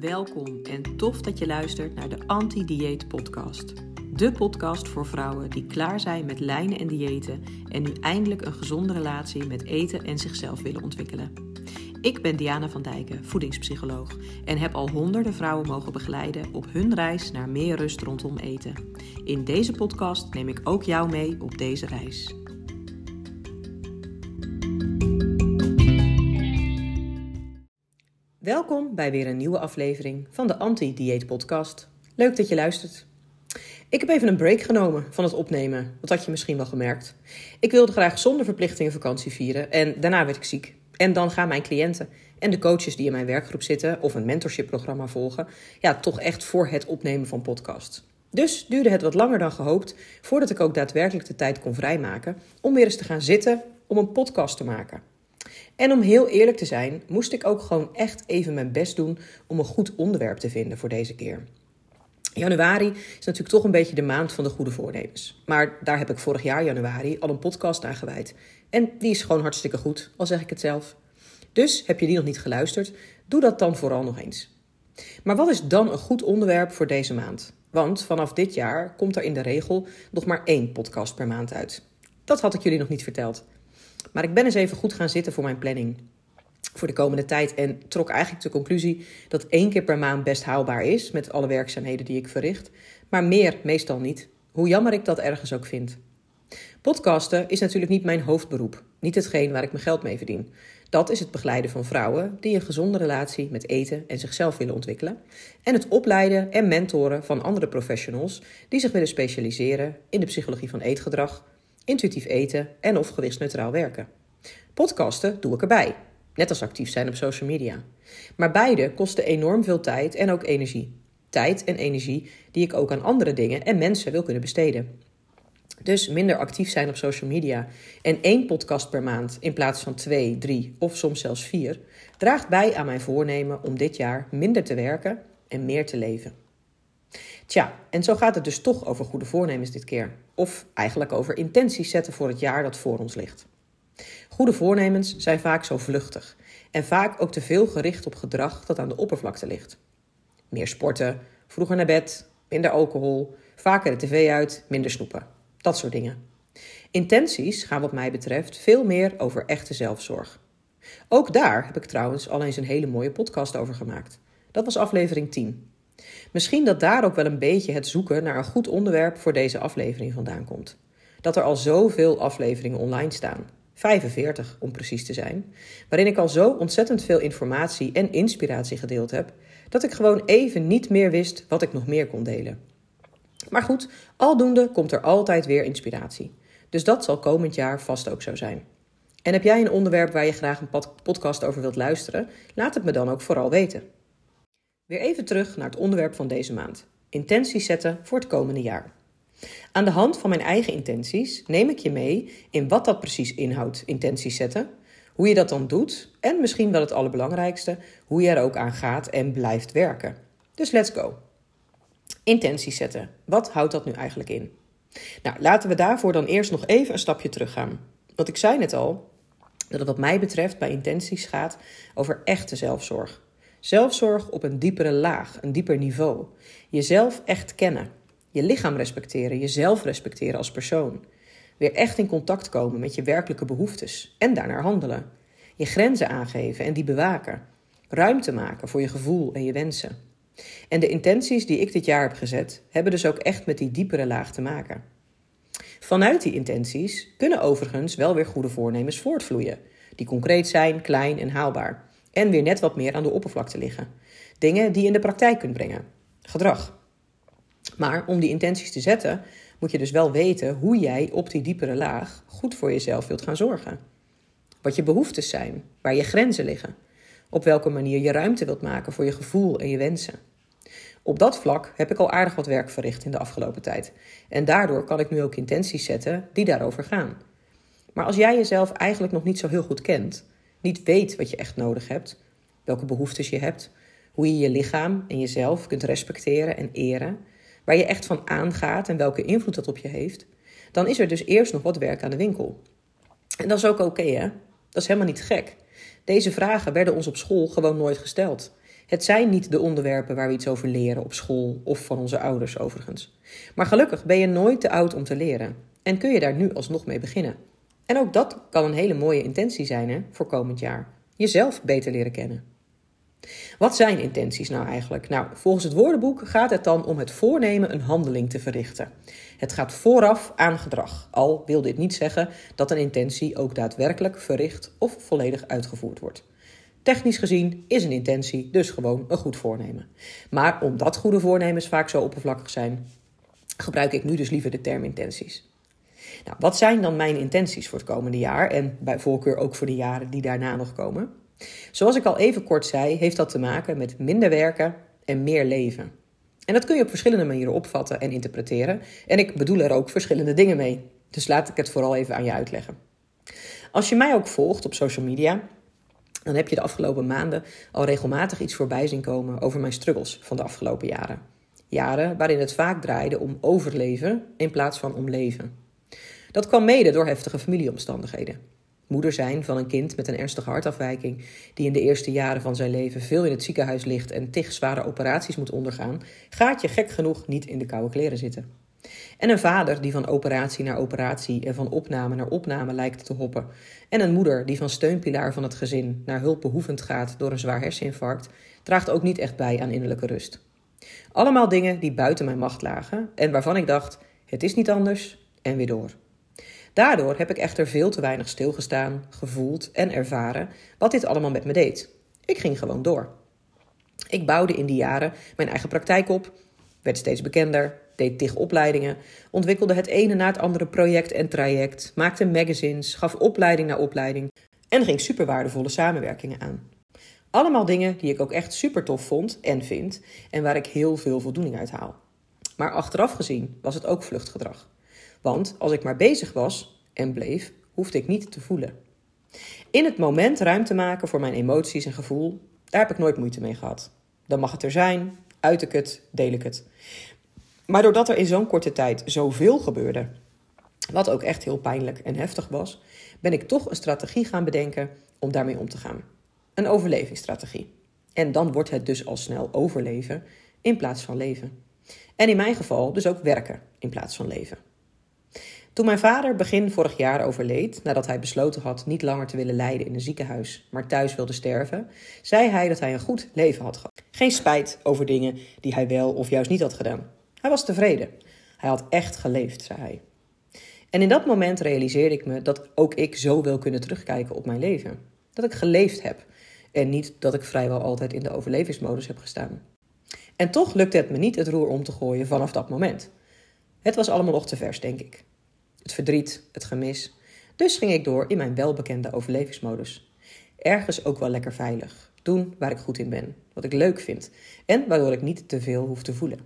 Welkom en tof dat je luistert naar de Anti-Dieet Podcast. De podcast voor vrouwen die klaar zijn met lijnen en diëten en nu eindelijk een gezonde relatie met eten en zichzelf willen ontwikkelen. Ik ben Diana van Dijken, voedingspsycholoog, en heb al honderden vrouwen mogen begeleiden op hun reis naar meer rust rondom eten. In deze podcast neem ik ook jou mee op deze reis. Welkom bij weer een nieuwe aflevering van de Anti-Dieet Podcast. Leuk dat je luistert. Ik heb even een break genomen van het opnemen. Dat had je misschien wel gemerkt. Ik wilde graag zonder verplichtingen vakantie vieren en daarna werd ik ziek. En dan gaan mijn cliënten en de coaches die in mijn werkgroep zitten of een mentorship-programma volgen, ja, toch echt voor het opnemen van podcasts. Dus duurde het wat langer dan gehoopt voordat ik ook daadwerkelijk de tijd kon vrijmaken om weer eens te gaan zitten om een podcast te maken. En om heel eerlijk te zijn, moest ik ook gewoon echt even mijn best doen om een goed onderwerp te vinden voor deze keer. Januari is natuurlijk toch een beetje de maand van de goede voornemens. Maar daar heb ik vorig jaar januari al een podcast aan gewijd. En die is gewoon hartstikke goed, al zeg ik het zelf. Dus heb je die nog niet geluisterd, doe dat dan vooral nog eens. Maar wat is dan een goed onderwerp voor deze maand? Want vanaf dit jaar komt er in de regel nog maar één podcast per maand uit. Dat had ik jullie nog niet verteld. Maar ik ben eens even goed gaan zitten voor mijn planning voor de komende tijd en trok eigenlijk de conclusie dat één keer per maand best haalbaar is met alle werkzaamheden die ik verricht, maar meer meestal niet, hoe jammer ik dat ergens ook vind. Podcasten is natuurlijk niet mijn hoofdberoep, niet hetgeen waar ik mijn geld mee verdien. Dat is het begeleiden van vrouwen die een gezonde relatie met eten en zichzelf willen ontwikkelen. En het opleiden en mentoren van andere professionals die zich willen specialiseren in de psychologie van eetgedrag, intuïtief eten en of gewichtsneutraal werken. Podcasten doe ik erbij, net als actief zijn op social media. Maar beide kosten enorm veel tijd en ook energie. Tijd en energie die ik ook aan andere dingen en mensen wil kunnen besteden. Dus minder actief zijn op social media en één podcast per maand in plaats van twee, drie of soms zelfs vier, draagt bij aan mijn voornemen om dit jaar minder te werken en meer te leven. Tja, en zo gaat het dus toch over goede voornemens dit keer. Of eigenlijk over intenties zetten voor het jaar dat voor ons ligt. Goede voornemens zijn vaak zo vluchtig en vaak ook te veel gericht op gedrag dat aan de oppervlakte ligt. Meer sporten, vroeger naar bed, minder alcohol, vaker de tv uit, minder snoepen. Dat soort dingen. Intenties gaan wat mij betreft veel meer over echte zelfzorg. Ook daar heb ik trouwens al eens een hele mooie podcast over gemaakt. Dat was aflevering 10. Misschien dat daar ook wel een beetje het zoeken naar een goed onderwerp voor deze aflevering vandaan komt. Dat er al zoveel afleveringen online staan. 45 om precies te zijn, waarin ik al zo ontzettend veel informatie en inspiratie gedeeld heb, dat ik gewoon even niet meer wist wat ik nog meer kon delen. Maar goed, aldoende komt er altijd weer inspiratie. Dus dat zal komend jaar vast ook zo zijn. En heb jij een onderwerp waar je graag een podcast over wilt luisteren? Laat het me dan ook vooral weten. Weer even terug naar het onderwerp van deze maand: intenties zetten voor het komende jaar. Aan de hand van mijn eigen intenties neem ik je mee in wat dat precies inhoudt, intenties zetten, hoe je dat dan doet en misschien wel het allerbelangrijkste, hoe je er ook aan gaat en blijft werken. Dus let's go. Intenties zetten. Wat houdt dat nu eigenlijk in? Nou, laten we daarvoor dan eerst nog even een stapje terug gaan. Want ik zei net al dat het wat mij betreft bij intenties gaat over echte zelfzorg. Zelfzorg op een diepere laag, een dieper niveau. Jezelf echt kennen. Je lichaam respecteren, jezelf respecteren als persoon. Weer echt in contact komen met je werkelijke behoeftes en daarnaar handelen. Je grenzen aangeven en die bewaken. Ruimte maken voor je gevoel en je wensen. En de intenties die ik dit jaar heb gezet, hebben dus ook echt met die diepere laag te maken. Vanuit die intenties kunnen overigens wel weer goede voornemens voortvloeien, die concreet zijn, klein en haalbaar, en weer net wat meer aan de oppervlakte liggen. Dingen die je in de praktijk kunt brengen. Gedrag. Maar om die intenties te zetten, moet je dus wel weten hoe jij op die diepere laag goed voor jezelf wilt gaan zorgen. Wat je behoeftes zijn, waar je grenzen liggen, op welke manier je ruimte wilt maken voor je gevoel en je wensen. Op dat vlak heb ik al aardig wat werk verricht in de afgelopen tijd. En daardoor kan ik nu ook intenties zetten die daarover gaan. Maar als jij jezelf eigenlijk nog niet zo heel goed kent, weet wat je echt nodig hebt, welke behoeftes je hebt, hoe je je lichaam en jezelf kunt respecteren en eren, waar je echt van aangaat en welke invloed dat op je heeft, dan is er dus eerst nog wat werk aan de winkel. En dat is ook oké, hè? Dat is helemaal niet gek. Deze vragen werden ons op school gewoon nooit gesteld. Het zijn niet de onderwerpen waar we iets over leren op school of van onze ouders overigens. Maar gelukkig ben je nooit te oud om te leren en kun je daar nu alsnog mee beginnen. En ook dat kan een hele mooie intentie zijn hè, voor komend jaar. Jezelf beter leren kennen. Wat zijn intenties nou eigenlijk? Nou, volgens het woordenboek gaat het dan om het voornemen een handeling te verrichten. Het gaat vooraf aan gedrag, al wil dit niet zeggen dat een intentie ook daadwerkelijk verricht of volledig uitgevoerd wordt. Technisch gezien is een intentie dus gewoon een goed voornemen. Maar omdat goede voornemens vaak zo oppervlakkig zijn, gebruik ik nu dus liever de term intenties. Nou, wat zijn dan mijn intenties voor het komende jaar en bij voorkeur ook voor de jaren die daarna nog komen? Zoals ik al even kort zei, heeft dat te maken met minder werken en meer leven. En dat kun je op verschillende manieren opvatten en interpreteren. En ik bedoel er ook verschillende dingen mee. Dus laat ik het vooral even aan je uitleggen. Als je mij ook volgt op social media, dan heb je de afgelopen maanden al regelmatig iets voorbij zien komen over mijn struggles van de afgelopen jaren. Jaren waarin het vaak draaide om overleven in plaats van om leven. Dat kwam mede door heftige familieomstandigheden. Moeder zijn van een kind met een ernstige hartafwijking, die in de eerste jaren van zijn leven veel in het ziekenhuis ligt en tig zware operaties moet ondergaan, gaat je gek genoeg niet in de koude kleren zitten. En een vader die van operatie naar operatie en van opname naar opname lijkt te hoppen. En een moeder die van steunpilaar van het gezin naar hulpbehoevend gaat door een zwaar herseninfarct, draagt ook niet echt bij aan innerlijke rust. Allemaal dingen die buiten mijn macht lagen en waarvan ik dacht: het is niet anders en weer door. Daardoor heb ik echter veel te weinig stilgestaan, gevoeld en ervaren wat dit allemaal met me deed. Ik ging gewoon door. Ik bouwde in die jaren mijn eigen praktijk op, werd steeds bekender, deed tig opleidingen, ontwikkelde het ene na het andere project en traject, maakte magazines, gaf opleiding na opleiding en ging superwaardevolle samenwerkingen aan. Allemaal dingen die ik ook echt super tof vond en vind en waar ik heel veel voldoening uit haal. Maar achteraf gezien was het ook vluchtgedrag. Want als ik maar bezig was en bleef, hoefde ik niet te voelen. In het moment ruimte maken voor mijn emoties en gevoel, daar heb ik nooit moeite mee gehad. Dan mag het er zijn, uit ik het, deel ik het. Maar doordat er in zo'n korte tijd zoveel gebeurde, wat ook echt heel pijnlijk en heftig was, ben ik toch een strategie gaan bedenken om daarmee om te gaan. Een overlevingsstrategie. En dan wordt het dus al snel overleven in plaats van leven. En in mijn geval dus ook werken in plaats van leven. Toen mijn vader begin vorig jaar overleed, nadat hij besloten had niet langer te willen lijden in een ziekenhuis, maar thuis wilde sterven, zei hij dat hij een goed leven had gehad. Geen spijt over dingen die hij wel of juist niet had gedaan. Hij was tevreden. Hij had echt geleefd, zei hij. En in dat moment realiseerde ik me dat ook ik zo wil kunnen terugkijken op mijn leven. Dat ik geleefd heb en niet dat ik vrijwel altijd in de overlevingsmodus heb gestaan. En toch lukte het me niet het roer om te gooien vanaf dat moment. Het was allemaal nog te vers, denk ik het verdriet, het gemis. Dus ging ik door in mijn welbekende overlevingsmodus. Ergens ook wel lekker veilig. Doen waar ik goed in ben, wat ik leuk vind en waardoor ik niet te veel hoef te voelen.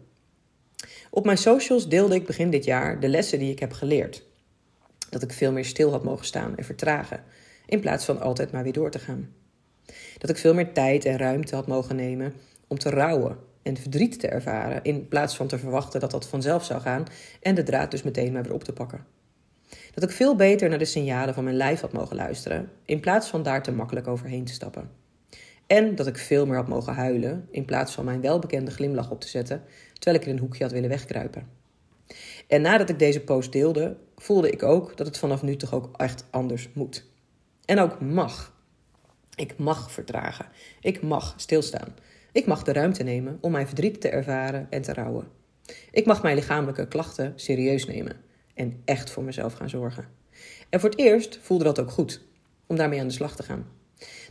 Op mijn socials deelde ik begin dit jaar de lessen die ik heb geleerd. Dat ik veel meer stil had mogen staan en vertragen, in plaats van altijd maar weer door te gaan. Dat ik veel meer tijd en ruimte had mogen nemen om te rouwen en verdriet te ervaren, in plaats van te verwachten dat dat vanzelf zou gaan en de draad dus meteen maar weer op te pakken. Dat ik veel beter naar de signalen van mijn lijf had mogen luisteren, in plaats van daar te makkelijk overheen te stappen. En dat ik veel meer had mogen huilen, in plaats van mijn welbekende glimlach op te zetten, terwijl ik in een hoekje had willen wegkruipen. En nadat ik deze post deelde, voelde ik ook dat het vanaf nu toch ook echt anders moet. En ook mag. Ik mag vertragen. Ik mag stilstaan. Ik mag de ruimte nemen om mijn verdriet te ervaren en te rouwen. Ik mag mijn lichamelijke klachten serieus nemen en echt voor mezelf gaan zorgen. En voor het eerst voelde dat ook goed om daarmee aan de slag te gaan.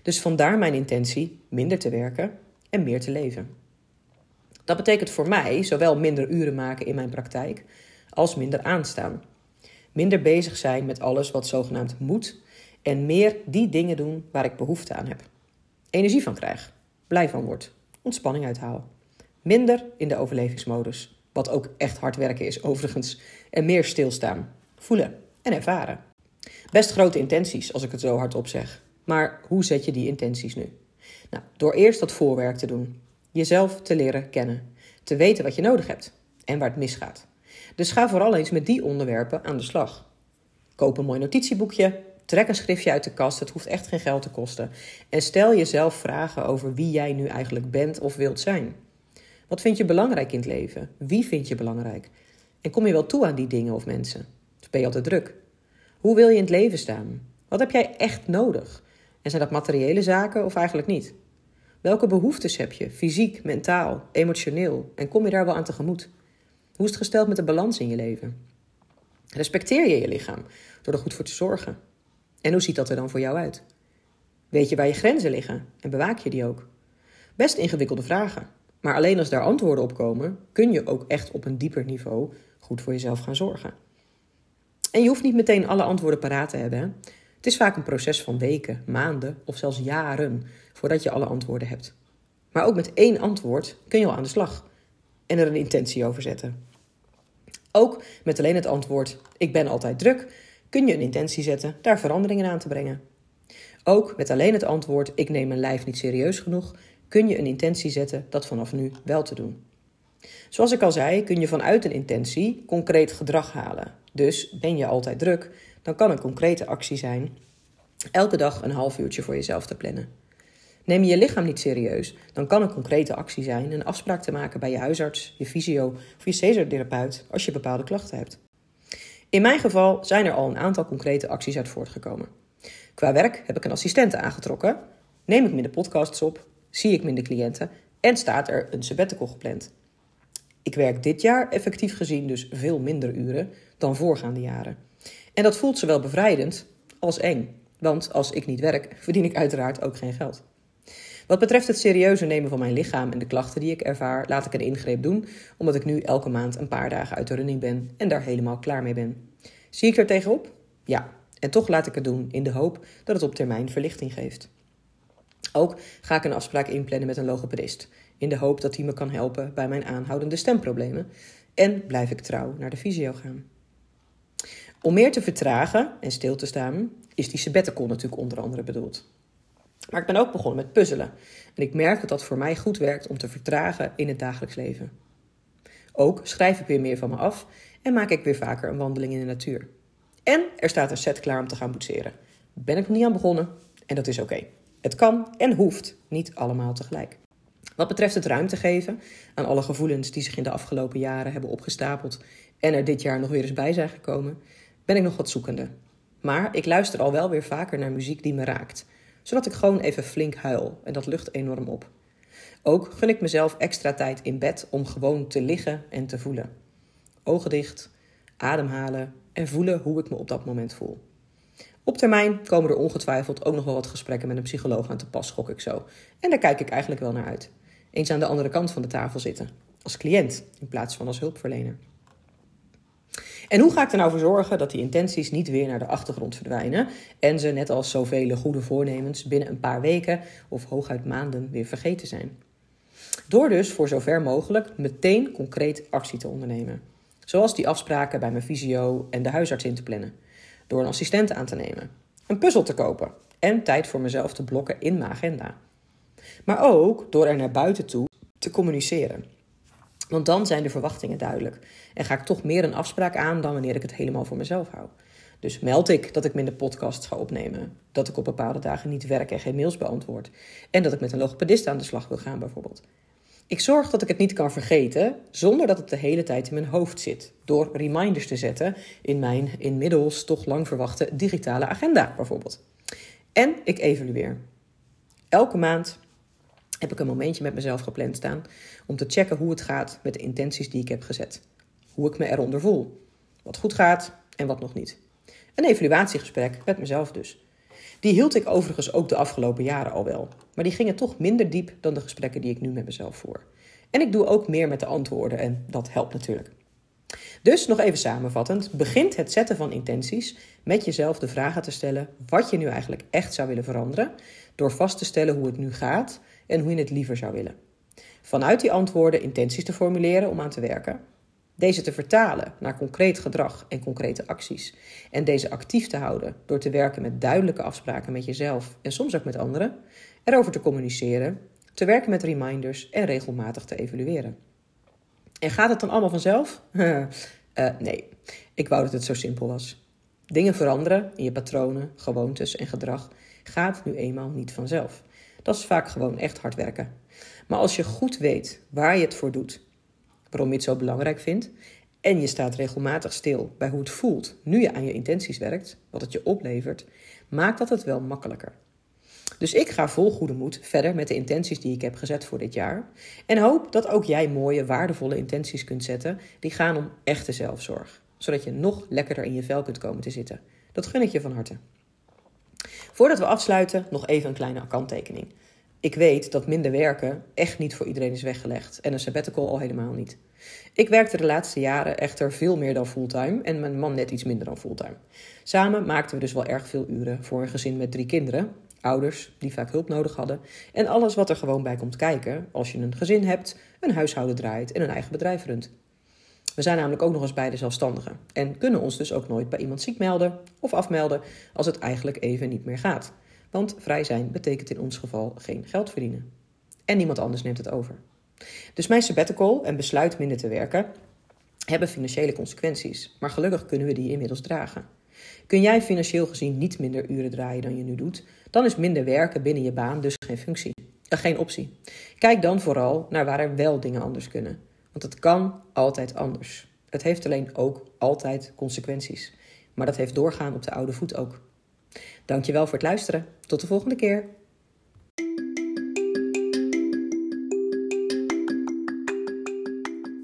Dus vandaar mijn intentie minder te werken en meer te leven. Dat betekent voor mij zowel minder uren maken in mijn praktijk als minder aanstaan. Minder bezig zijn met alles wat zogenaamd moet en meer die dingen doen waar ik behoefte aan heb. Energie van krijg, blij van word, ontspanning uithaal. Minder in de overlevingsmodus wat ook echt hard werken is overigens. En meer stilstaan, voelen en ervaren. Best grote intenties als ik het zo hardop zeg. Maar hoe zet je die intenties nu? Nou, door eerst dat voorwerk te doen. Jezelf te leren kennen. Te weten wat je nodig hebt en waar het misgaat. Dus ga vooral eens met die onderwerpen aan de slag. Koop een mooi notitieboekje, Trek een schriftje uit de kast, het hoeft echt geen geld te kosten. En stel jezelf vragen over wie jij nu eigenlijk bent of wilt zijn. Wat vind je belangrijk in het leven? Wie vind je belangrijk? En kom je wel toe aan die dingen of mensen? Of ben je altijd druk? Hoe wil je in het leven staan? Wat heb jij echt nodig? En zijn dat materiële zaken of eigenlijk niet? Welke behoeftes heb je, fysiek, mentaal, emotioneel? En kom je daar wel aan tegemoet? Hoe is het gesteld met de balans in je leven? Respecteer je je lichaam door er goed voor te zorgen? En hoe ziet dat er dan voor jou uit? Weet je waar je grenzen liggen en bewaak je die ook? Best ingewikkelde vragen, maar alleen als daar antwoorden op komen, kun je ook echt op een dieper niveau goed voor jezelf gaan zorgen. En je hoeft niet meteen alle antwoorden paraat te hebben. Het is vaak een proces van weken, maanden of zelfs jaren voordat je alle antwoorden hebt. Maar ook met één antwoord kun je al aan de slag en er een intentie over zetten. Ook met alleen het antwoord: Ik ben altijd druk, kun je een intentie zetten daar veranderingen aan te brengen. Ook met alleen het antwoord: Ik neem mijn lijf niet serieus genoeg, kun je een intentie zetten dat vanaf nu wel te doen. Zoals ik al zei, kun je vanuit een intentie concreet gedrag halen. Dus ben je altijd druk, dan kan een concrete actie zijn elke dag een half uurtje voor jezelf te plannen. Neem je je lichaam niet serieus, dan kan een concrete actie zijn een afspraak te maken bij je huisarts, je fysio of je cesartherapeut als je bepaalde klachten hebt. In mijn geval zijn er al een aantal concrete acties uit voortgekomen. Qua werk heb ik een assistente aangetrokken, neem ik minder podcasts op, zie ik minder cliënten en staat er een sabbatical gepland. Ik werk dit jaar effectief gezien dus veel minder uren dan voorgaande jaren. En dat voelt zowel bevrijdend als eng, want als ik niet werk, verdien ik uiteraard ook geen geld. Wat betreft het serieuzer nemen van mijn lichaam en de klachten die ik ervaar, laat ik een ingreep doen, omdat ik nu elke maand een paar dagen uit de running ben en daar helemaal klaar mee ben. Zie ik er tegenop? Ja, en toch laat ik het doen in de hoop dat het op termijn verlichting geeft. Ook ga ik een afspraak inplannen met een logopedist, in de hoop dat hij me kan helpen bij mijn aanhoudende stemproblemen. En blijf ik trouw naar de fysio gaan. Om meer te vertragen en stil te staan, is die sabbatical natuurlijk onder andere bedoeld. Maar ik ben ook begonnen met puzzelen. En ik merk dat dat voor mij goed werkt om te vertragen in het dagelijks leven. Ook schrijf ik weer meer van me af en maak ik weer vaker een wandeling in de natuur. En er staat een set klaar om te gaan boetseren. Ben ik nog niet aan begonnen en dat is oké. Het kan en hoeft niet allemaal tegelijk. Wat betreft het ruimte geven aan alle gevoelens die zich in de afgelopen jaren hebben opgestapeld en er dit jaar nog weer eens bij zijn gekomen, ben ik nog wat zoekende. Maar ik luister al wel weer vaker naar muziek die me raakt zodat ik gewoon even flink huil en dat lucht enorm op. Ook gun ik mezelf extra tijd in bed om gewoon te liggen en te voelen. Ogen dicht, ademhalen en voelen hoe ik me op dat moment voel. Op termijn komen er ongetwijfeld ook nog wel wat gesprekken met een psycholoog aan te pas, gok ik zo. En daar kijk ik eigenlijk wel naar uit. Eens aan de andere kant van de tafel zitten, als cliënt in plaats van als hulpverlener. En hoe ga ik er nou voor zorgen dat die intenties niet weer naar de achtergrond verdwijnen en ze, net als zoveel goede voornemens, binnen een paar weken of hooguit maanden weer vergeten zijn? Door dus voor zover mogelijk meteen concreet actie te ondernemen. Zoals die afspraken bij mijn fysio en de huisarts in te plannen. Door een assistent aan te nemen. Een puzzel te kopen. En tijd voor mezelf te blokken in mijn agenda. Maar ook door er naar buiten toe te communiceren. Want dan zijn de verwachtingen duidelijk. En ga ik toch meer een afspraak aan dan wanneer ik het helemaal voor mezelf hou. Dus meld ik dat ik minder podcasts ga opnemen. Dat ik op bepaalde dagen niet werk en geen mails beantwoord. En dat ik met een logopedist aan de slag wil gaan, bijvoorbeeld. Ik zorg dat ik het niet kan vergeten, zonder dat het de hele tijd in mijn hoofd zit. Door reminders te zetten in mijn inmiddels toch lang verwachte digitale agenda, bijvoorbeeld. En ik evalueer. Elke maand heb ik een momentje met mezelf gepland staan om te checken hoe het gaat met de intenties die ik heb gezet. Hoe ik me eronder voel. Wat goed gaat en wat nog niet. Een evaluatiegesprek met mezelf dus. Die hield ik overigens ook de afgelopen jaren al wel. Maar die gingen toch minder diep dan de gesprekken die ik nu met mezelf voer. En ik doe ook meer met de antwoorden en dat helpt natuurlijk. Dus nog even samenvattend, begint het zetten van intenties met jezelf de vragen te stellen wat je nu eigenlijk echt zou willen veranderen, door vast te stellen hoe het nu gaat en hoe je het liever zou willen. Vanuit die antwoorden intenties te formuleren om aan te werken. Deze te vertalen naar concreet gedrag en concrete acties. En deze actief te houden door te werken met duidelijke afspraken met jezelf en soms ook met anderen. Erover te communiceren, te werken met reminders en regelmatig te evalueren. En gaat het dan allemaal vanzelf? uh, nee, ik wou dat het zo simpel was. Dingen veranderen in je patronen, gewoontes en gedrag gaat nu eenmaal niet vanzelf. Dat is vaak gewoon echt hard werken. Maar als je goed weet waar je het voor doet, waarom je het zo belangrijk vindt, en je staat regelmatig stil bij hoe het voelt nu je aan je intenties werkt, wat het je oplevert, maakt dat het wel makkelijker. Dus ik ga vol goede moed verder met de intenties die ik heb gezet voor dit jaar. En hoop dat ook jij mooie, waardevolle intenties kunt zetten die gaan om echte zelfzorg. Zodat je nog lekkerder in je vel kunt komen te zitten. Dat gun ik je van harte. Voordat we afsluiten, nog even een kleine kanttekening. Ik weet dat minder werken echt niet voor iedereen is weggelegd en een sabbatical al helemaal niet. Ik werkte de laatste jaren echter veel meer dan fulltime en mijn man net iets minder dan fulltime. Samen maakten we dus wel erg veel uren voor een gezin met drie kinderen, ouders die vaak hulp nodig hadden en alles wat er gewoon bij komt kijken als je een gezin hebt, een huishouden draait en een eigen bedrijf runt. We zijn namelijk ook nog eens beide zelfstandigen en kunnen ons dus ook nooit bij iemand ziek melden of afmelden als het eigenlijk even niet meer gaat. Want vrij zijn betekent in ons geval geen geld verdienen. En niemand anders neemt het over. Dus mijn sabbatical en besluit minder te werken hebben financiële consequenties, maar gelukkig kunnen we die inmiddels dragen. Kun jij financieel gezien niet minder uren draaien dan je nu doet, dan is minder werken binnen je baan dus geen functie, uh, geen optie. Kijk dan vooral naar waar er wel dingen anders kunnen, want het kan altijd anders. Het heeft alleen ook altijd consequenties, maar dat heeft doorgaan op de oude voet ook. Dankjewel voor het luisteren. Tot de volgende keer.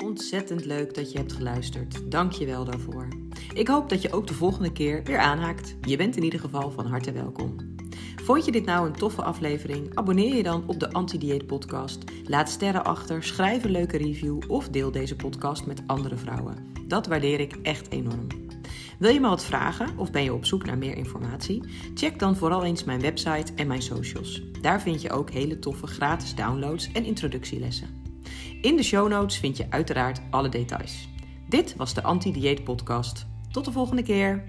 Ontzettend leuk dat je hebt geluisterd. Dank je wel daarvoor. Ik hoop dat je ook de volgende keer weer aanhaakt. Je bent in ieder geval van harte welkom. Vond je dit nou een toffe aflevering? Abonneer je dan op de Anti-Dieet Podcast. Laat sterren achter, schrijf een leuke review of deel deze podcast met andere vrouwen. Dat waardeer ik echt enorm. Wil je me wat vragen of ben je op zoek naar meer informatie? Check dan vooral eens mijn website en mijn socials. Daar vind je ook hele toffe gratis downloads en introductielessen. In de show notes vind je uiteraard alle details. Dit was de Anti-Dieet Podcast. Tot de volgende keer.